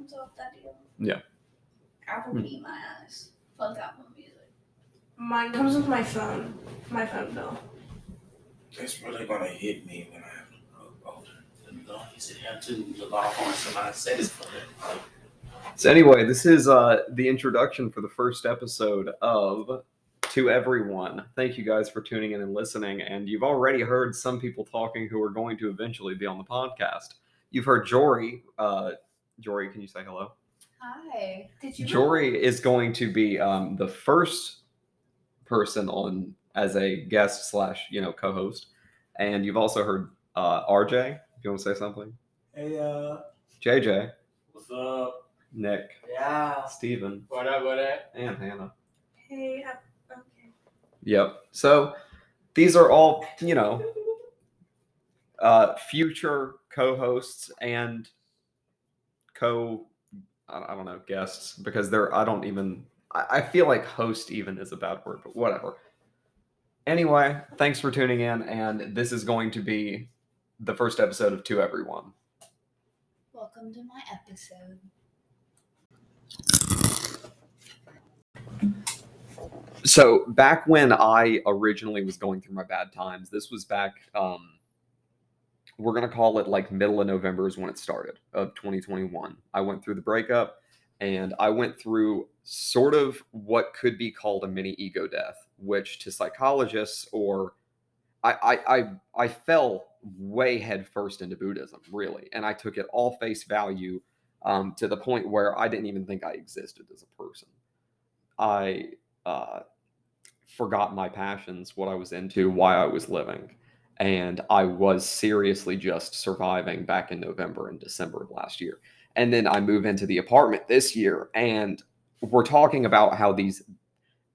comes off that deal. Yeah. Apple would eat my ass. Fuck Apple Music. Mine comes with my phone. My phone bill. It's really gonna hit me when I have to grow older. Let me go and sit here too. The law on somebody said it's for that. So anyway, this is uh, the introduction for the first episode of To Everyone. Thank you guys for tuning in and listening. And you've already heard some people talking who are going to eventually be on the podcast. You've heard Jory. Uh, Jory, can you say hello? Hi. Did you? Jory is going to be um, the first person on as a guest slash you know co-host, and you've also heard uh, RJ. If you want to say something, Hey, uh, JJ, what's up? Nick, Yeah. Steven, What up, what up? and Hannah. Hey, uh, okay. Yep. So these are all, you know, uh, future co-hosts and co, I don't know, guests because they're. I don't even. I I feel like host even is a bad word, but whatever. Anyway, thanks for tuning in, and this is going to be the first episode of To Everyone. Welcome to my episode. so back when I originally was going through my bad times, this was back um we're gonna call it like middle of November is when it started of 2021. I went through the breakup and I went through sort of what could be called a mini ego death, which to psychologists or I I I, I fell way headfirst into Buddhism, really, and I took it all face value um, to the point where I didn't even think I existed as a person. I uh, forgot my passions, what I was into, why I was living. And I was seriously just surviving back in November and December of last year. And then I move into the apartment this year, and we're talking about how these,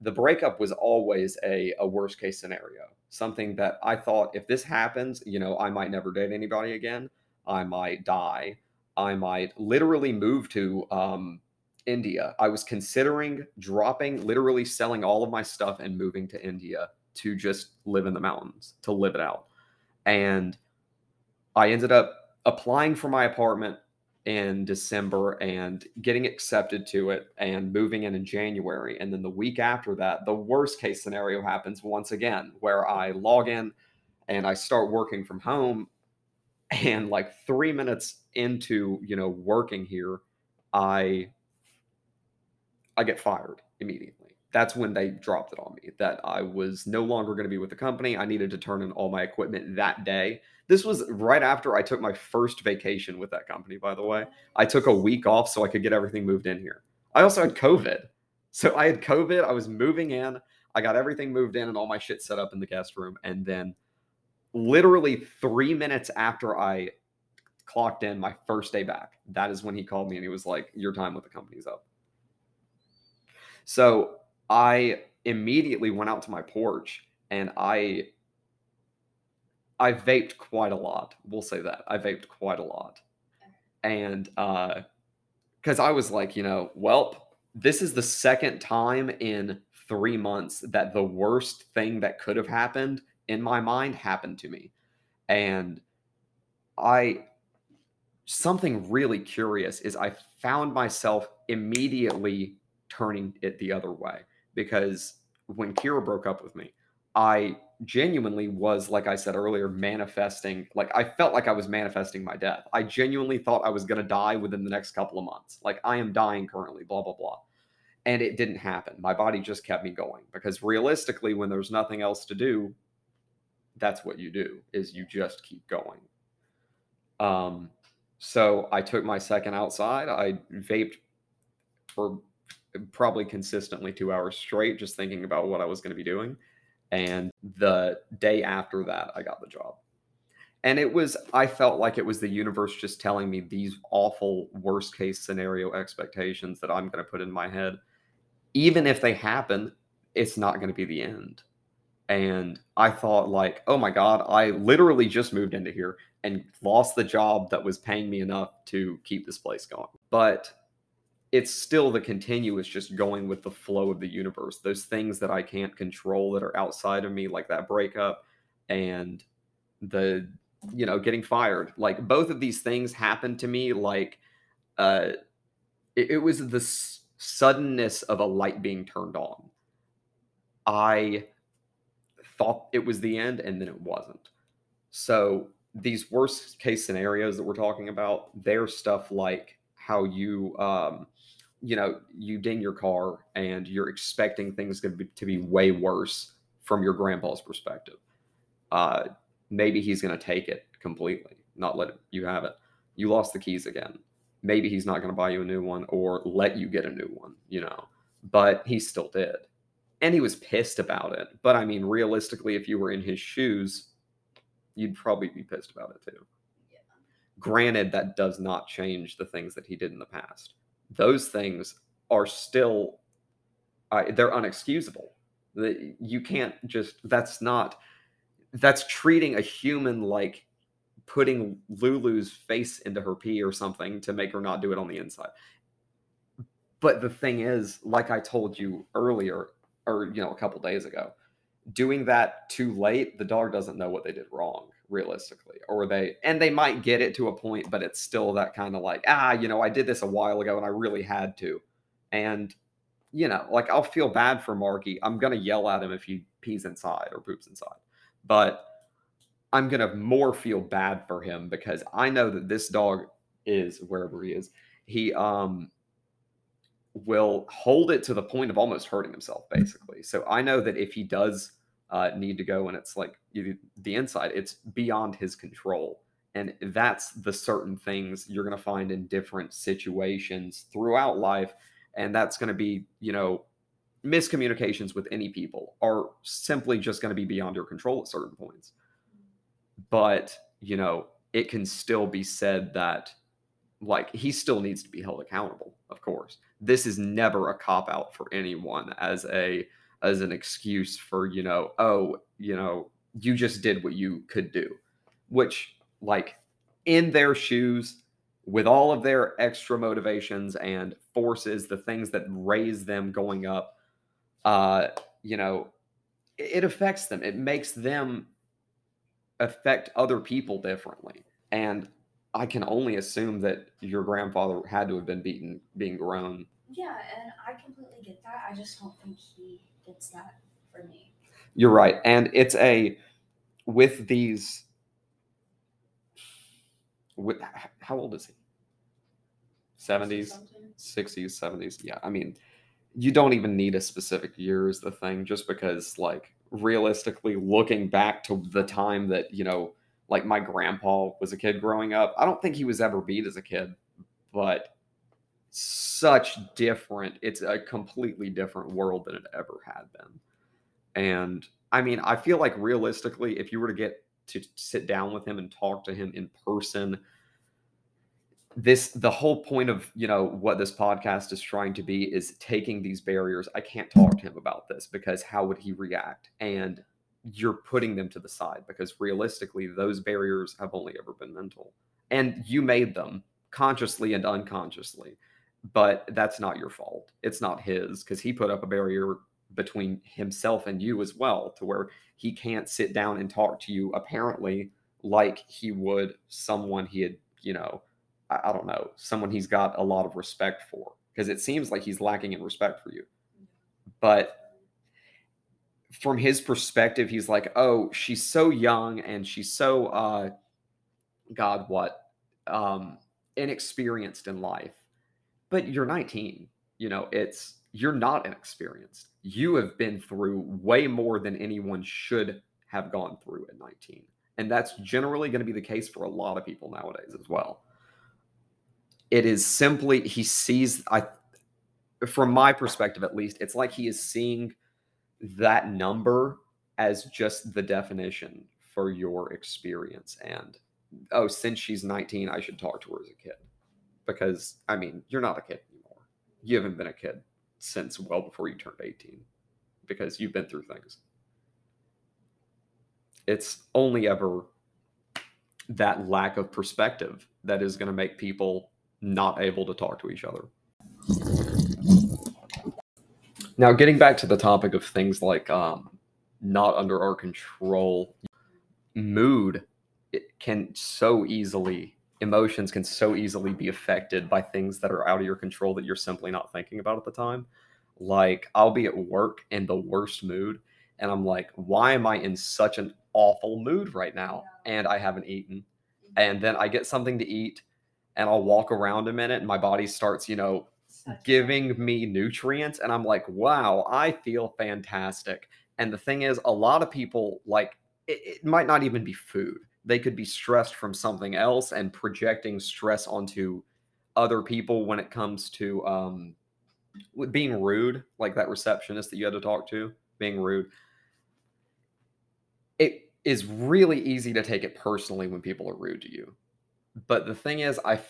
the breakup was always a, a worst case scenario. Something that I thought if this happens, you know, I might never date anybody again. I might die. I might literally move to um, India. I was considering dropping, literally selling all of my stuff and moving to India to just live in the mountains, to live it out. And I ended up applying for my apartment in December and getting accepted to it and moving in in January. And then the week after that, the worst case scenario happens once again, where I log in and I start working from home. And like three minutes into, you know, working here, I I get fired immediately. That's when they dropped it on me that I was no longer going to be with the company. I needed to turn in all my equipment that day. This was right after I took my first vacation with that company, by the way. I took a week off so I could get everything moved in here. I also had COVID. So I had COVID. I was moving in. I got everything moved in and all my shit set up in the guest room. And then, literally three minutes after I clocked in my first day back, that is when he called me and he was like, Your time with the company's up. So I immediately went out to my porch and I I vaped quite a lot. We'll say that. I vaped quite a lot. And uh cuz I was like, you know, well, this is the second time in 3 months that the worst thing that could have happened in my mind happened to me. And I something really curious is I found myself immediately turning it the other way because when Kira broke up with me, I genuinely was, like I said earlier, manifesting. Like I felt like I was manifesting my death. I genuinely thought I was going to die within the next couple of months. Like I am dying currently, blah, blah, blah. And it didn't happen. My body just kept me going because realistically, when there's nothing else to do, that's what you do is you just keep going. Um, so I took my second outside. I vaped for probably consistently two hours straight, just thinking about what I was going to be doing. And the day after that, I got the job. And it was, I felt like it was the universe just telling me these awful worst case scenario expectations that I'm going to put in my head. Even if they happen, it's not going to be the end. And I thought, like, oh my God, I literally just moved into here and lost the job that was paying me enough to keep this place going. But it's still the continuous just going with the flow of the universe those things that i can't control that are outside of me like that breakup and the you know getting fired like both of these things happened to me like uh it, it was the s- suddenness of a light being turned on. I thought it was the end and then it wasn't. So these worst case scenarios that we're talking about, they're stuff like how you um you know, you ding your car and you're expecting things to be, to be way worse from your grandpa's perspective. Uh maybe he's going to take it completely, not let you have it. You lost the keys again. Maybe he's not going to buy you a new one or let you get a new one, you know. But he still did and he was pissed about it. But I mean, realistically, if you were in his shoes, you'd probably be pissed about it too. Yeah. Granted, that does not change the things that he did in the past. Those things are still, uh, they're unexcusable. You can't just, that's not, that's treating a human like putting Lulu's face into her pee or something to make her not do it on the inside. But the thing is, like I told you earlier, or you know, a couple days ago, doing that too late, the dog doesn't know what they did wrong, realistically. Or they and they might get it to a point, but it's still that kind of like, ah, you know, I did this a while ago and I really had to. And you know, like I'll feel bad for Marky. I'm gonna yell at him if he pees inside or poops inside. But I'm gonna more feel bad for him because I know that this dog is wherever he is. He um will hold it to the point of almost hurting himself, basically. So I know that if he does uh, need to go and it's like the inside, it's beyond his control. And that's the certain things you're going to find in different situations throughout life. And that's going to be, you know, miscommunications with any people are simply just going to be beyond your control at certain points. But, you know, it can still be said that, like, he still needs to be held accountable, of course this is never a cop out for anyone as a as an excuse for you know oh you know you just did what you could do which like in their shoes with all of their extra motivations and forces the things that raise them going up uh you know it affects them it makes them affect other people differently and I can only assume that your grandfather had to have been beaten being grown. Yeah, and I completely get that. I just don't think he gets that for me. You're right. And it's a with these with how old is he? 70s, Something. 60s, 70s. Yeah. I mean, you don't even need a specific year is the thing, just because like realistically looking back to the time that, you know, like my grandpa was a kid growing up. I don't think he was ever beat as a kid, but such different. It's a completely different world than it ever had been. And I mean, I feel like realistically, if you were to get to sit down with him and talk to him in person, this the whole point of you know what this podcast is trying to be is taking these barriers. I can't talk to him about this because how would he react? And you're putting them to the side because realistically those barriers have only ever been mental and you made them consciously and unconsciously but that's not your fault it's not his because he put up a barrier between himself and you as well to where he can't sit down and talk to you apparently like he would someone he had you know i, I don't know someone he's got a lot of respect for because it seems like he's lacking in respect for you but from his perspective, he's like, oh, she's so young and she's so uh God what um inexperienced in life. But you're 19. You know, it's you're not inexperienced. You have been through way more than anyone should have gone through at 19. And that's generally going to be the case for a lot of people nowadays as well. It is simply he sees I from my perspective at least, it's like he is seeing that number as just the definition for your experience and oh since she's 19 i should talk to her as a kid because i mean you're not a kid anymore. You haven't been a kid since well before you turned 18 because you've been through things. It's only ever that lack of perspective that is going to make people not able to talk to each other. Now, getting back to the topic of things like um, not under our control, mood it can so easily emotions can so easily be affected by things that are out of your control that you're simply not thinking about at the time. Like I'll be at work in the worst mood and I'm like, why am I in such an awful mood right now? And I haven't eaten. And then I get something to eat and I'll walk around a minute and my body starts, you know, giving me nutrients and I'm like, wow, I feel fantastic. And the thing is, a lot of people like it, it might not even be food. They could be stressed from something else and projecting stress onto other people when it comes to um being rude, like that receptionist that you had to talk to, being rude. It is really easy to take it personally when people are rude to you. But the thing is, I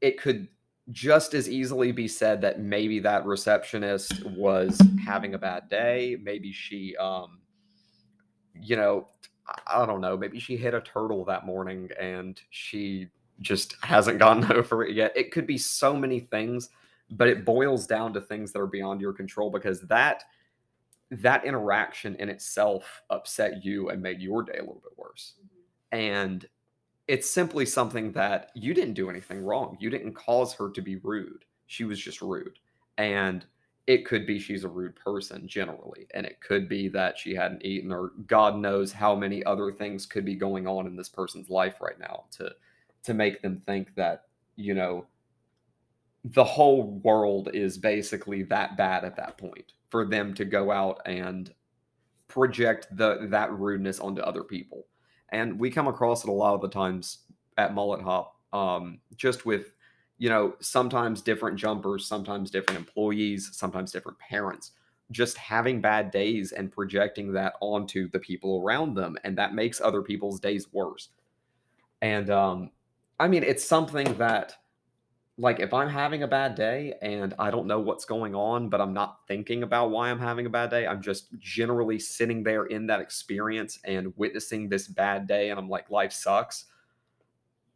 it could just as easily be said that maybe that receptionist was having a bad day. Maybe she, um, you know, I- don't know. Maybe she hit a turtle that morning and she just hasn't gotten over it yet. It could be so many things, but it boils down to things that are beyond your control because that that interaction in itself upset you and made your day a little bit worse. Mm-hmm. And it's simply something that you didn't do anything wrong. You didn't cause her to be rude. She was just rude. And it could be she's a rude person generally. And it could be that she hadn't eaten, or God knows how many other things could be going on in this person's life right now to to make them think that, you know, the whole world is basically that bad at that point for them to go out and project the that rudeness onto other people and we come across it a lot of the times at mullet hop um, just with you know sometimes different jumpers sometimes different employees sometimes different parents just having bad days and projecting that onto the people around them and that makes other people's days worse. And um, i mean it's something that like if i'm having a bad day and i don't know what's going on but i'm not thinking about why i'm having a bad day i'm just generally sitting there in that experience and witnessing this bad day and i'm like life sucks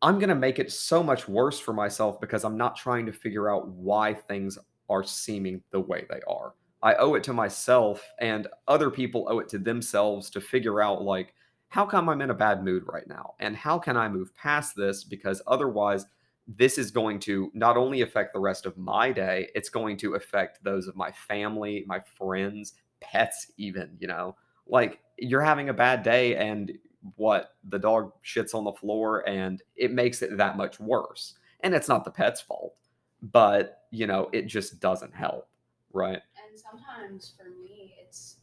i'm going to make it so much worse for myself because i'm not trying to figure out why things are seeming the way they are. I owe it to myself and other people owe it to themselves to figure out like how come i'm in a bad mood right now? And how can i move past this? Because otherwise this is going to not only affect the rest of my day, it's going to affect those of my family, my friends, pets, even, you know. Like you're having a bad day and what the dog shits on the floor and it makes it that much worse. And it's not the pet's fault, but you know, it just doesn't help, right? And sometimes for me, it's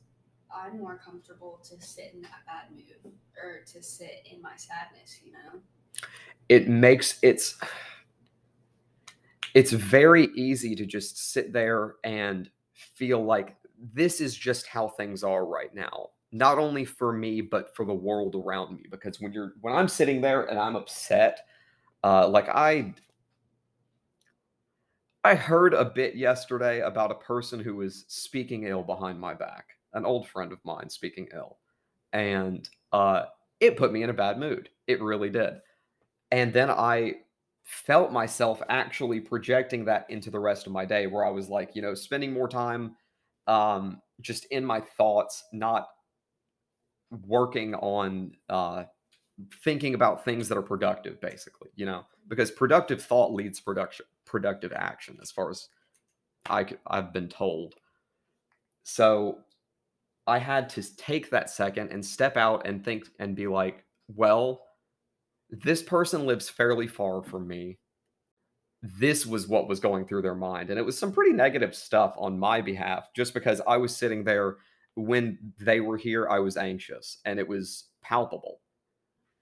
I'm more comfortable to sit in that bad mood or to sit in my sadness, you know? it makes it's it's very easy to just sit there and feel like this is just how things are right now not only for me but for the world around me because when you're when i'm sitting there and i'm upset uh like i i heard a bit yesterday about a person who was speaking ill behind my back an old friend of mine speaking ill and uh it put me in a bad mood. It really did. And then I felt myself actually projecting that into the rest of my day where I was like, you know, spending more time um just in my thoughts, not working on uh thinking about things that are productive basically, you know, because productive thought leads production productive action as far as I, I've been told. So I had to take that second and step out and think and be like, well, this person lives fairly far from me. This was what was going through their mind. And it was some pretty negative stuff on my behalf, just because I was sitting there when they were here, I was anxious and it was palpable.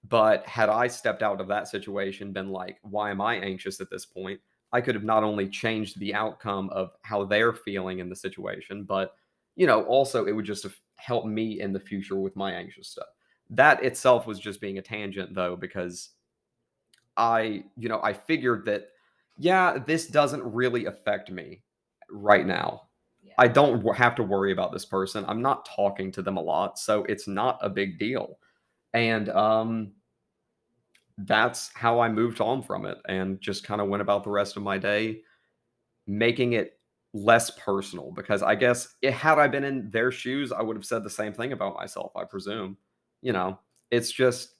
But had I stepped out of that situation, been like, why am I anxious at this point? I could have not only changed the outcome of how they're feeling in the situation, but, you know, also it would just have helped me in the future with my anxious stuff that itself was just being a tangent though because i you know i figured that yeah this doesn't really affect me right now I don't have to worry about this person i'm not talking to them a lot so it's not a big deal and um that's how i moved on from it and just kind of went about the rest of my day making it less personal because i guess it, had i been in their shoes i would have said the same thing about myself i presume you know, it's just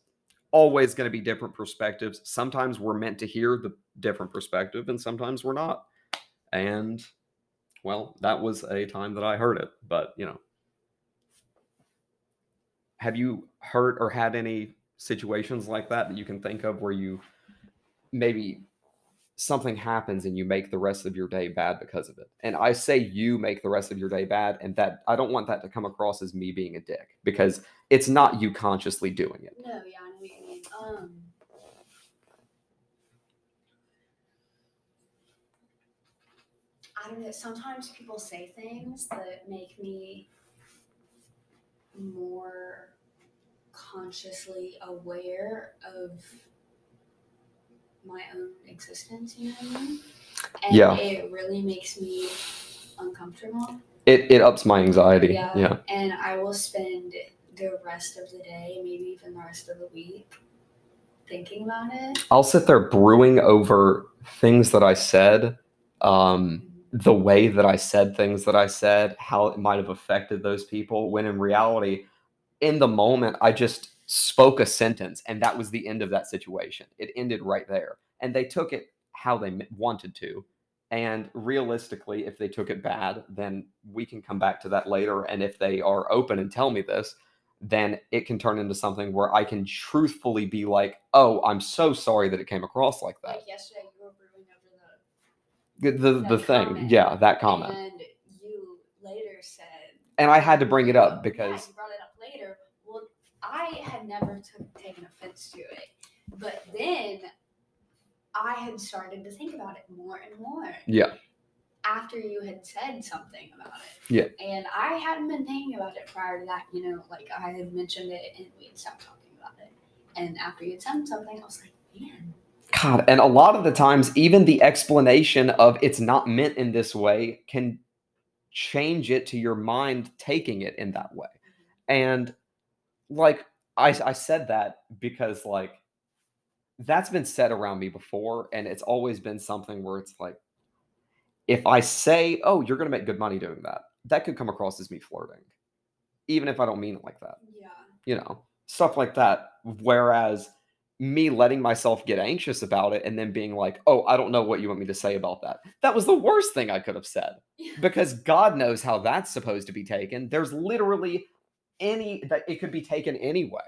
always going to be different perspectives. Sometimes we're meant to hear the different perspective, and sometimes we're not. And well, that was a time that I heard it. But you know, have you heard or had any situations like that that you can think of where you maybe something happens and you make the rest of your day bad because of it. And I say you make the rest of your day bad, and that I don't want that to come across as me being a dick because it's not you consciously doing it. No, yeah, I know what you mean. Um, I don't know. Sometimes people say things that make me more consciously aware of my own existence. You know what I mean? And Yeah. it really makes me uncomfortable. It it ups my anxiety. Yeah. yeah. And I will spend the rest of the day, maybe even the rest of the week, thinking about it. I'll sit there brewing over things that I said, um, the way that I said things that I said, how it might have affected those people. When in reality, in the moment, I just spoke a sentence, and that was the end of that situation. It ended right there, and they took it how they wanted to. And realistically, if they took it bad, then we can come back to that later. And if they are open and tell me this, then it can turn into something where I can truthfully be like, "Oh, I'm so sorry that it came across like that." Like yesterday, you were brewing over The the, thing, comment. yeah, that comment, and you later said, and I had to bring it up Yeah, because you brought it up later. Well, I had never took, taken offense to it, but then I had started to think about it more and more. Yeah. After you had said something about it. Yeah. And I hadn't been thinking about it prior to that. You know, like I had mentioned it and we had stopped talking about it. And after you had said something, I was like, man. God, and a lot of the times, even the explanation of it's not meant in this way can change it to your mind taking it in that way. And like I, I said that because like that's been said around me before, and it's always been something where it's like, if I say, "Oh, you're going to make good money doing that," that could come across as me flirting, even if I don't mean it like that Yeah. you know, stuff like that. Whereas me letting myself get anxious about it and then being like, oh, I don't know what you want me to say about that. That was the worst thing I could have said because God knows how that's supposed to be taken. There's literally any that it could be taken anyway.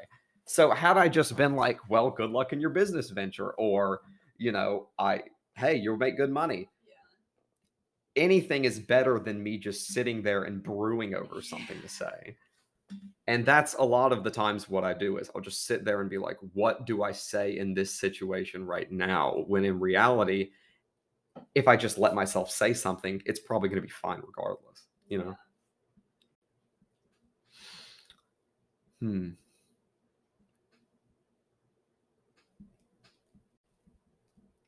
So had I just been like, well, good luck in your business venture, or you know, I hey, you'll make good money. Yeah. Anything is better than me just sitting there and brewing over something to say. And that's a lot of the times what I do is I'll just sit there and be like, what do I say in this situation right now? When in reality, if I just let myself say something, it's probably going to be fine regardless, you know? Hmm.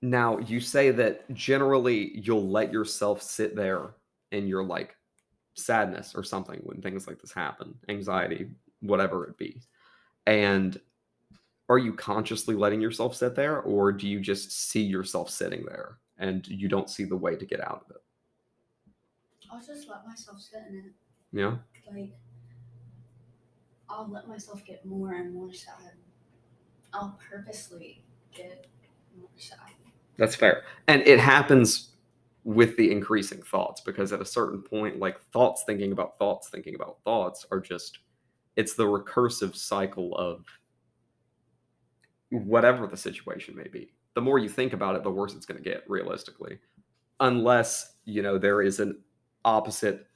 Now, you say that generally you'll let yourself sit there and you're like sadness or something when things like this happen, anxiety, whatever it be. And are you consciously letting yourself sit there or do you just see yourself sitting there and you don't see the way to get out of it? I'll just let myself sit in it. Yeah. like I'll let myself get more and more sad. I'll purposely get more sad. That's fair. And it happens with the increasing thoughts because at a certain point, like thoughts thinking about thoughts thinking about thoughts are just, it's the recursive cycle of whatever the situation may be. The more you think about it, the worse it's going to get realistically. Unless, you know, there is an opposite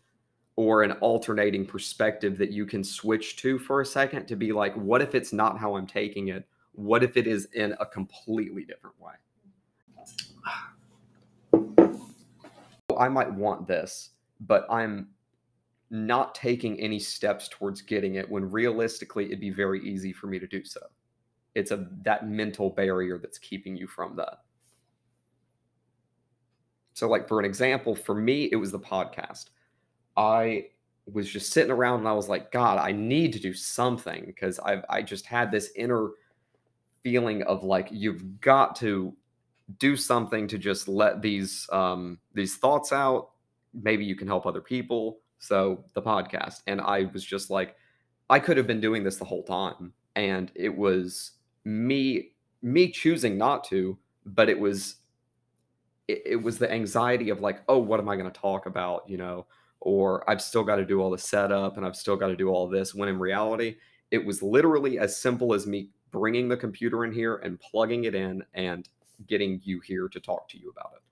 or an alternating perspective that you can switch to for a second to be like, what if it's not how I'm taking it? What if it is in a completely different way? I might want this, but I'm not taking any steps towards getting it when realistically it'd be very easy for me to do so. It's a that mental barrier that's keeping you from that. So like for an example, for me it was the podcast. I was just sitting around and I was like, God, I need to do something because I've I just had this inner feeling of like you've got to do something to just let these um these thoughts out. Maybe you can help other people. So the podcast. And i was just like i could have been doing this the whole time. And it was me me choosing not to, but it was it, it was the anxiety of like, oh, what am I going to talk about, you know, or I've still got to do all the setup and I've still got to do all this. When in reality, it was literally as simple as me bringing the computer in here and plugging it in and getting you here to talk to you about it.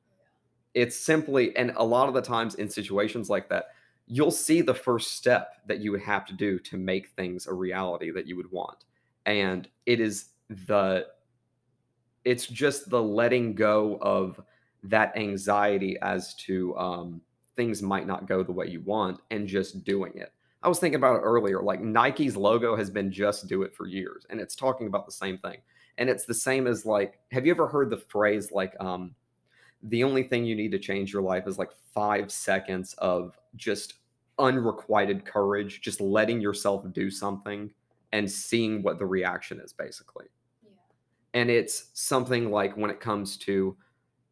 It's simply, and a lot of the times in situations like that, you'll see the first step that you would have to do to make things a reality that you would want. And it is the, it's just the letting go of that anxiety as to um, things might not go the way you want and just doing it. I was thinking about it earlier. Like Nike's logo has been just do it for years, and it's talking about the same thing. And it's the same as like, have you ever heard the phrase like, um, the only thing you need to change your life is like five seconds of just unrequited courage, just letting yourself do something and seeing what the reaction is, basically. Yeah. And it's something like when it comes to,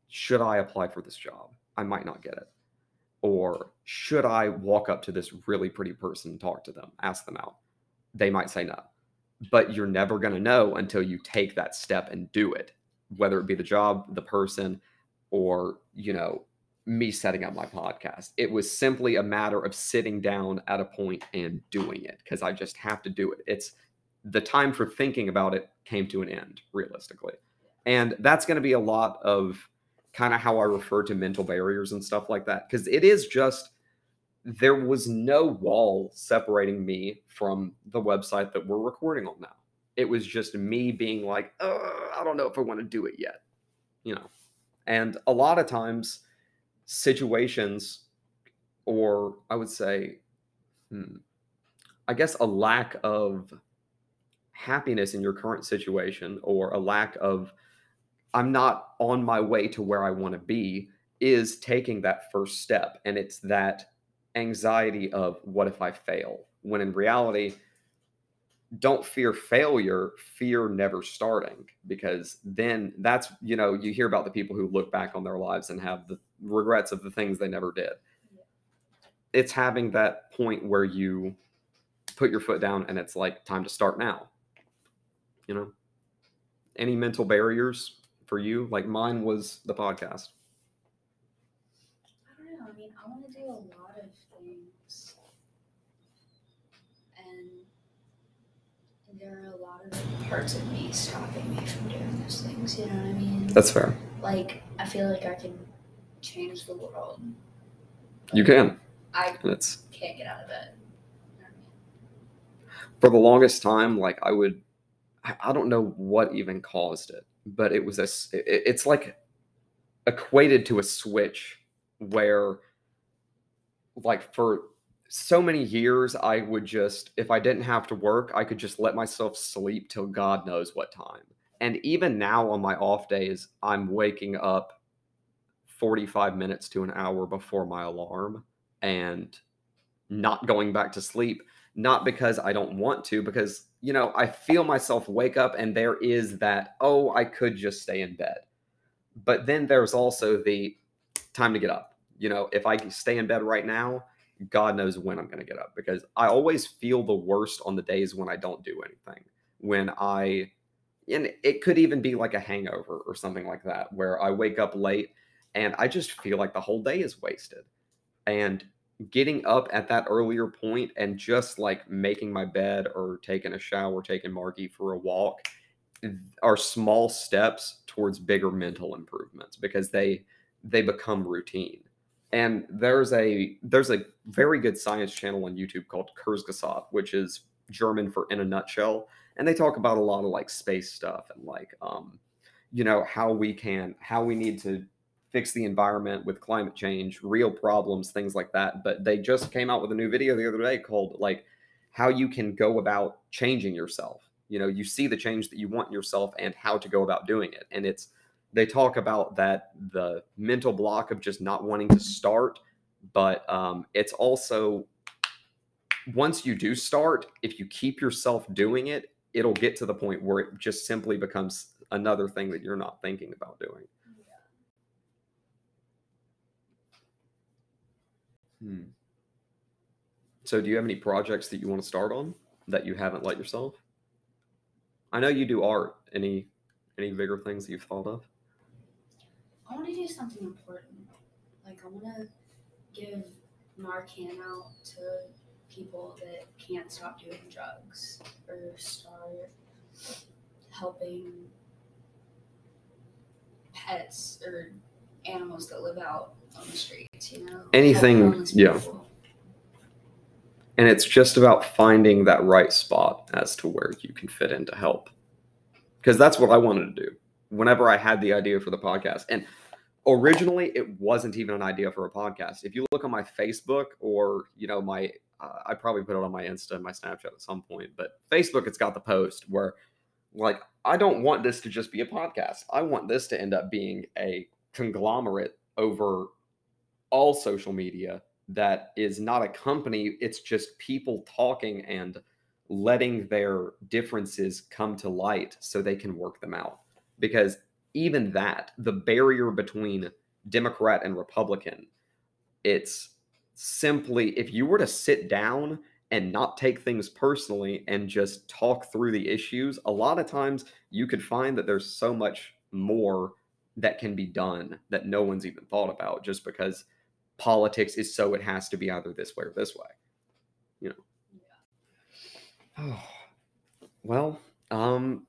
should I apply for this job? I might not get it. Or should I walk up to this really pretty person and talk to them, ask them out? They might say no. But you're never going to know until you take that step and do it, whether it be the job, the person, or, you know, me setting up my podcast. It was simply a matter of sitting down at a point and doing it because I just have to do it. It's the time for thinking about it came to an end, realistically. And that's going to be a lot of kind of how I refer to mental barriers and stuff like that. Because it is just, there was no wall separating me from the website that we're recording on now. It was just me being like, I don't know if I want to do it yet, you know. And a lot of times, situations, or I would say, hmm, I guess a lack of happiness in your current situation, or a lack of I'm not on my way to where I want to be is taking that first step. And it's that anxiety of what if I fail? When in reality, don't fear failure, fear never starting, because then that's, you know, you hear about the people who look back on their lives and have the regrets of the things they never did. It's having that point where you put your foot down and it's like time to start now. You know, any mental barriers for you? Like mine was the podcast. I don't know. I mean, I want to do a lot of things, and there are a lot of parts of me stopping me from doing those things. You know what I mean? That's fair. like I feel like I can change the world. You can. I And it's can't get out of bed. You know I mean? for the longest time, like I would, I I don't know what even caused it, but it was a, it- it's like equated to a switch where, like, for so many years, I would just, if I didn't have to work, I could just let myself sleep till God knows what time. And even now on my off days, I'm waking up 45 minutes to an hour before my alarm and not going back to sleep not because I don't want to, because you know I feel myself wake up and there is that oh I could just stay in bed, but then there's also the time to get up. You know if I stay in bed right now, God knows when I'm going to get up because I always feel the worst on the days when I don't do anything. When I and it could even be like a hangover or something like that where I wake up late and I just feel like the whole day is wasted. And getting up at that earlier point and just like making my bed or taking a shower, taking Marky for a walk are small steps towards bigger mental improvements because they they become routine. And there's a there's a very good science channel on YouTube called Kurzgesagt, which is German for in a nutshell, and they talk about a lot of like space stuff and like um you know how we can how we need to fix the environment with climate change, real problems, things like that. But they just came out with a new video the other day called like how you can go about changing yourself. You know, you see the change that you want in yourself and how to go about doing it. And it's they talk about that the mental block of just not wanting to start, but um, it's also once you do start, if you keep yourself doing it, it'll get to the point where it just simply becomes another thing that you're not thinking about doing. Hmm. So, do you have any projects that you want to start on that you haven't let yourself? I know you do art. Any any bigger things that you've thought of? I want to do something important. Like I want to give Narcan out to people that can't stop doing drugs or start helping pets or animals that live out on the streets. You know, Anything- yeah. people. And it's just about finding that right spot as to where you can fit in to help. Because that's what I wanted to do whenever I had the idea for the podcast. And originally, it wasn't even an idea for a podcast. If you look on my Facebook or, you know, my, uh, I probably put it on my Insta and my Snapchat at some point, but Facebook, it's got the post where, like, I don't want this to just be a podcast. I want this to end up being a conglomerate over all social media that is not a company it's just people talking and letting their differences come to light so they can work them out because even that the barrier between democrat and republican it's simply if you were to sit down and not take things personally and just talk through the issues a lot of times you could find that there's so much more that can be done that no one's even thought about just because politics is so it has to be either this way or this way. You know. Yeah. Well, um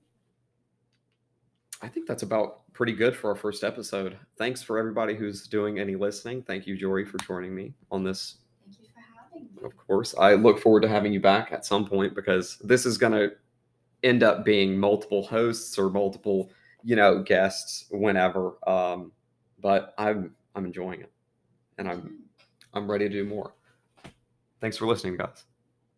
I think that's about pretty good for our first episode. Thanks for everybody who's doing any listening. Thank you, Jory, for joining me on this. Thank you for having me. Of course, I look forward to having you back at some point because this is going to end up being multiple hosts or multiple, you know, guests whenever. Um, but I'm I'm enjoying it and I'm I'm ready to do more. Thanks for listening, guys.